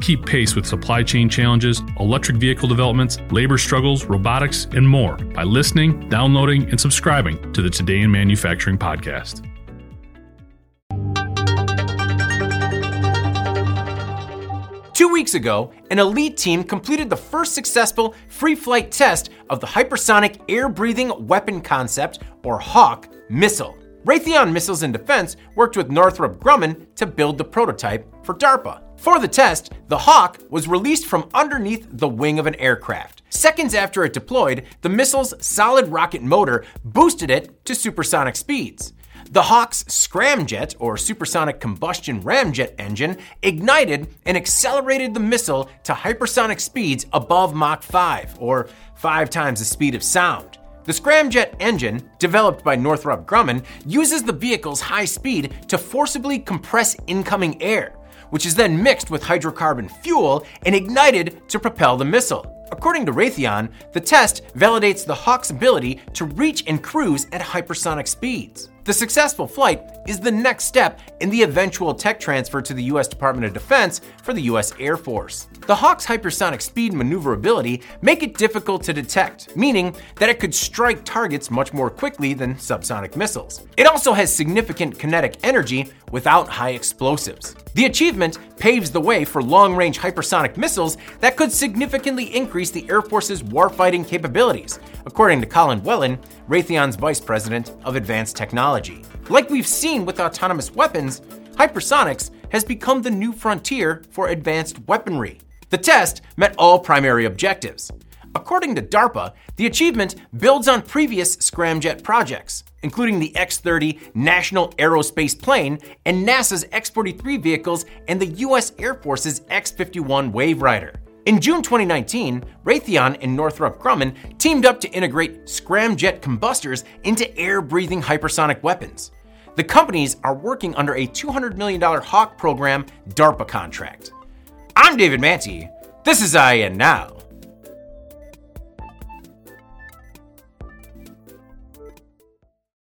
Keep pace with supply chain challenges, electric vehicle developments, labor struggles, robotics, and more by listening, downloading, and subscribing to the Today in Manufacturing podcast. Two weeks ago, an elite team completed the first successful free flight test of the hypersonic air breathing weapon concept, or HAWC, missile. Raytheon Missiles and Defense worked with Northrop Grumman to build the prototype for DARPA. For the test, the HAWC was released from underneath the wing of an aircraft. Seconds after it deployed, the missile's solid rocket motor boosted it to supersonic speeds. The HAWC's scramjet, or supersonic combustion ramjet engine, ignited and accelerated the missile to hypersonic speeds above Mach 5, or five times the speed of sound. The scramjet engine, developed by Northrop Grumman, uses the vehicle's high speed to forcibly compress incoming air, which is then mixed with hydrocarbon fuel and ignited to propel the missile. According to Raytheon, the test validates the HAWC's ability to reach and cruise at hypersonic speeds. The successful flight is the next step in the eventual tech transfer to the US Department of Defense for the US Air Force. The HAWC's hypersonic speed maneuverability make it difficult to detect, meaning that it could strike targets much more quickly than subsonic missiles. It also has significant kinetic energy without high explosives. The achievement paves the way for long range hypersonic missiles that could significantly increase the Air Force's warfighting capabilities, according to Colin Whelan, Raytheon's Vice President of Advanced Technology. Like we've seen with autonomous weapons, hypersonics has become the new frontier for advanced weaponry. The test met all primary objectives. According to DARPA, the achievement builds on previous scramjet projects, including the X 30 National Aerospace Plane and NASA's X 43 vehicles and the U.S. Air Force's X 51 Waverider. In June 2019, Raytheon and Northrop Grumman teamed up to integrate scramjet combustors into air breathing hypersonic weapons. The companies are working under a $200 million HAWC program DARPA contract. I'm David Mantey. This is IEN Now.